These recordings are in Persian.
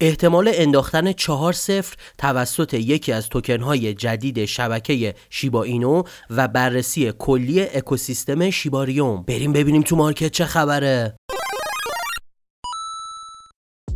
احتمال انداختن چهار صفر توسط یکی از توکن های جدید شبکه شیبا اینو و بررسی کلی اکوسیستم شیباریوم بریم ببینیم تو مارکت چه خبره.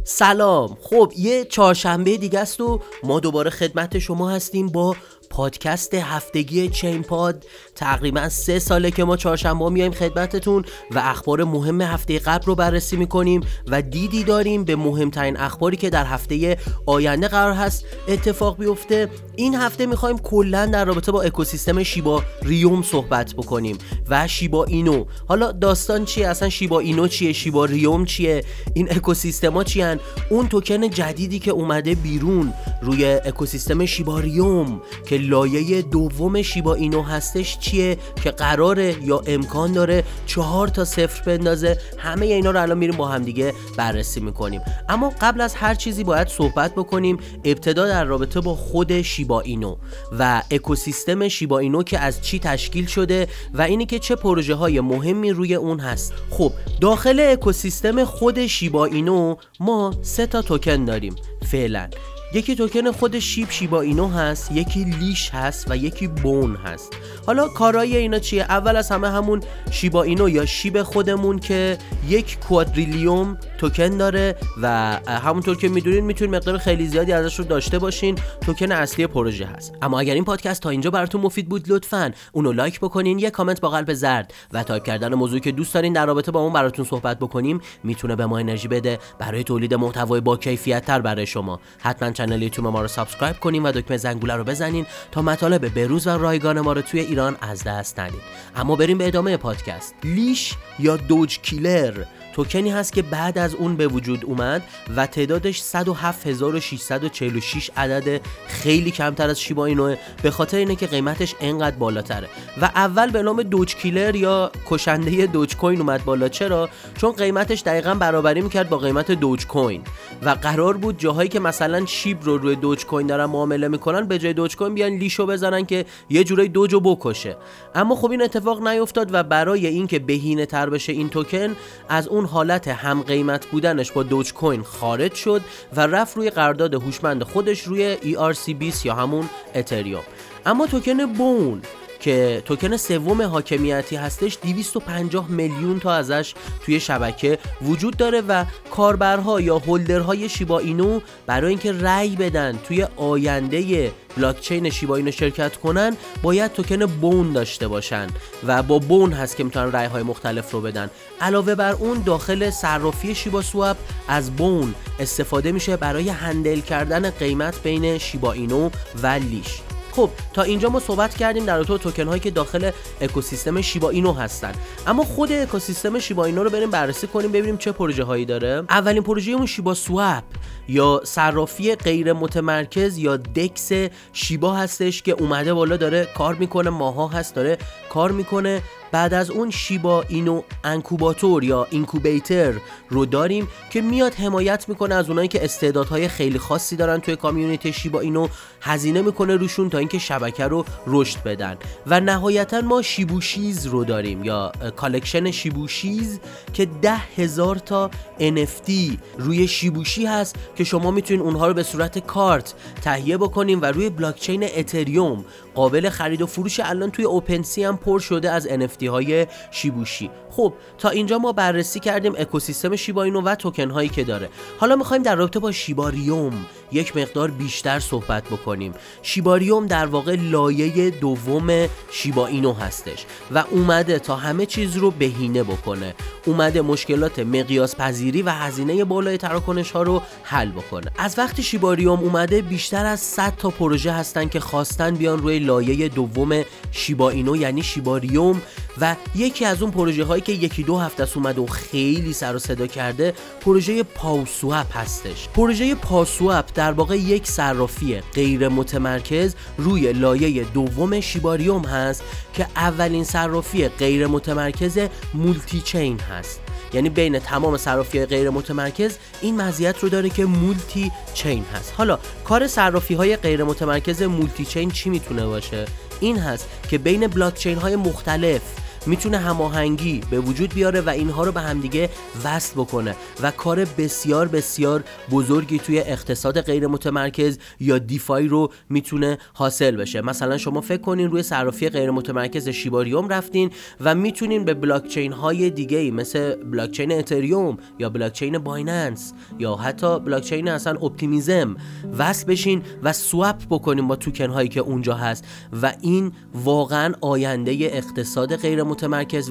سلام. خب یه چهارشنبه دیگه است و ما دوباره خدمت شما هستیم با پادکست هفتگی چین پاد. تقریبا سه ساله که ما چهارشنبه میایم خدمتتون و اخبار مهم هفته قبل رو بررسی می‌کنیم و دیدی داریم به مهمترین اخباری که در هفته آینده قرار هست اتفاق بیفته. این هفته می‌خوایم کلا در رابطه با اکوسیستم شیبا ریوم صحبت بکنیم و شیبا اینو. حالا داستان چیه؟ اصلا شیبا اینو چیه؟ شیبا ریوم چیه؟ این اکوسیستما چیان اون توکن جدیدی که اومده بیرون روی اکوسیستم شیبا ریوم که لایه دوم شیبا اینو هستش چیه؟ که قراره یا امکان داره چهار تا صفر بندازه. همه اینا رو الان میریم با هم دیگه بررسی می‌کنیم. اما قبل از هر چیزی باید صحبت بکنیم ابتدا در رابطه با خود شیبا اینو و اکوسیستم شیبا اینو که از چی تشکیل شده و اینی که چه پروژه های مهمی روی اون هست. خب داخل اکوسیستم خود شیبا اینو ما سه تا توکن داریم. فعلا. یکی توکن خود شیب شیبا اینو هست یکی لیش هست و یکی بون هست. حالا کارای اینا چیه؟ اول از همه همون شیبا اینو یا شیب خودمون که یک کوادریلیون توکن داره و همونطور که می‌دونین می‌تونین مقدار خیلی زیادی ازش رو داشته باشین. توکن اصلی پروژه هست. اما اگر این پادکست تا اینجا براتون مفید بود لطفا اونو لایک بکنین یه کامنت با قلب زرد و تایپ کردن موضوعی که دوست دارین در رابطه با اون براتون صحبت بکنیم می‌تونه به ما انرژی بده. برای تولید محتوای با کیفیت تر برای شما. حتما کانال یوتیوب ما رو subscribe کنین و دکمه زنگوله رو بزنین تا مطالب بروز و رایگان ما رو توی ایران از دست ندید اما بریم به ادامه پادکست. لیش یا دوج کیلر؟ توکنی هست که بعد از اون به وجود اومد و تعدادش 107646 عدد خیلی کمتر از شیبا اینوه. به خاطر اینه که قیمتش انقدر بالاتره. و اول به نام دوج کیلر یا کشنده دوج کوین اومد بالا. چرا؟ چون قیمتش دقیقا برابری می‌کرد با قیمت دوج کوین. و قرار بود جاهایی که مثلا شیب رو روی دوج کوین دارن معامله می‌کنن به جای دوج کوین بیان لیشو بزنن که یه جورایی دوجو بکشه. اما خب این اتفاق نیفتاد و برای اینکه بهینه تر بشه این توکن از اون حالت هم قیمت بودنش با دوج کوین خارج شد و رفت روی قرارداد هوشمند خودش روی ERC20 یا همون اتریوم اما توکن بون که توکن سوم حاکمیتی هستش 250 میلیون تا ازش توی شبکه وجود داره و کاربرها یا هولدرهای شیبا اینو برای اینکه رأی بدن توی آینده بلاکچین شیبا اینو شرکت کنن باید توکن بون داشته باشن و با بون هست که می‌تونن رأی های مختلف رو بدن. علاوه بر اون داخل صرافی شیبا سواب از بون استفاده میشه برای هندل کردن قیمت بین شیبا اینو و لیش. خب تا اینجا ما صحبت کردیم در تو توکن هایی که داخل اکوسیستم شیبا اینو هستن. اما خود اکوسیستم شیبا اینو رو بریم بررسی کنیم ببینیم چه پروژه هایی داره. اولین پروژه اون شیبا سواب یا صرافی غیر متمرکز یا DEX شیبا هستش که اومده بالا داره کار می‌کنه ماه‌ها هست داره کار می‌کنه. بعد از اون شیبا اینو انکوباتور یا incubator رو داریم که میاد حمایت می‌کنه از اونایی که استعدادهای خیلی خاصی دارن توی community شیبا. اینو هزینه می‌کنه روشون تا اینکه شبکه رو رشد بدن. و نهایتا ما شیبوشیز رو داریم یا collection شیبوشیز که ده هزار تا NFT روی شیبوشی هست که شما می‌تونید اونها رو به صورت کارت تهیه بکنیم و روی بلاکچین اتریوم قابل خرید و فروش الان توی اوپنسی هم پر شده از NFT های شیبوشی. خب تا اینجا ما بررسی کردیم اکوسیستم شیبا اینو و توکن هایی که داره. حالا می‌خوایم در رابطه با شیباریوم یک مقدار بیشتر صحبت بکنیم. شیباریوم در واقع لایه دوم شیبا اینو هستش و اومده تا همه چیز رو بهینه بکنه. اومده مشکلات مقیاس پذیری و هزینه بالای تراکنش ها رو حل بکنه. از وقتی شیباریوم اومده بیشتر از 100 تا پروژه هستن که خواستن بیان روی لایه دوم شیبا اینو یعنی شیباریوم و یکی از اون پروژه هایی که یکی دو هفته است اومده و خیلی سر و صدا کرده پروژه پاوسوپ هستش. پروژه پاسوپ در واقع یک صرافی غیر متمرکز روی لایه دوم شیباریوم هست که اولین صرافی غیر متمرکز multi-chain هست. یعنی بین تمام صرافی غیر متمرکز این مزیت رو داره که multi-chain هست. حالا کار صرافی های غیر متمرکز multi-chain چی می‌تونه باشه؟ این هست که بین بلاک چین های مختلف می‌تونه هماهنگی به وجود بیاره و اینها رو به همدیگه وصل بکنه و کار بسیار بسیار بزرگی توی اقتصاد غیر متمرکز یا DeFi رو می‌تونه حاصل بشه. مثلا شما فکر کنین روی صرافی غیر متمرکز شیباریوم رفتین و می‌تونین به بلاک چین های دیگه ای مثل بلاک چین اتریوم یا بلاک چین بایننس یا حتی بلاک چین اصلا اپتیمیزم وصل بشین و swap بکنین با توکن هایی که اونجا هست و این واقعا آینده اقتصاد غیر متمرکز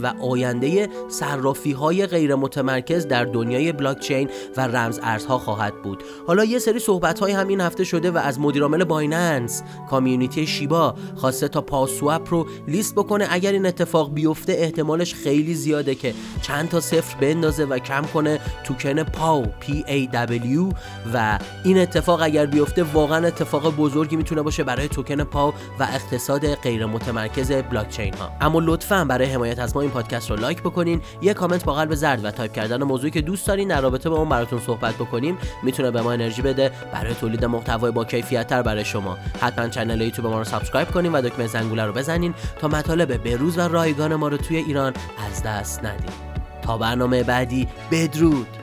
و آینده صرافی های غیر متمرکز در دنیای بلاک چین و رمز ارزها خواهد بود. حالا یه سری صحبت های همین هفته شده و از مدیرعامل بایننس community شیبا خواسته تا PawSwap رو لیست بکنه. اگر این اتفاق بیفته احتمالش خیلی زیاده که چند تا صفر بندازه و کم کنه توکن پاو P A W. و این اتفاق اگر بیفته واقعا اتفاق بزرگی می‌تونه باشه برای توکن پاو و اقتصاد غیر متمرکز بلاک چین ها اما لطفا برای حمایت از ما این پادکست رو لایک بکنین یه کامنت با قلب زرد و تایپ کردن موضوعی که دوست دارین در رابطه با اون براتون صحبت بکنیم می‌تونه به ما انرژی بده. برای تولید محتوای با کیفیت تر برای شما. حتما کانال یوتیوب ما رو subscribe کنین و دکمه زنگوله رو بزنین تا مطالب بروز و رایگان ما رو توی ایران از دست ندید تا برنامه بعدی بدرود!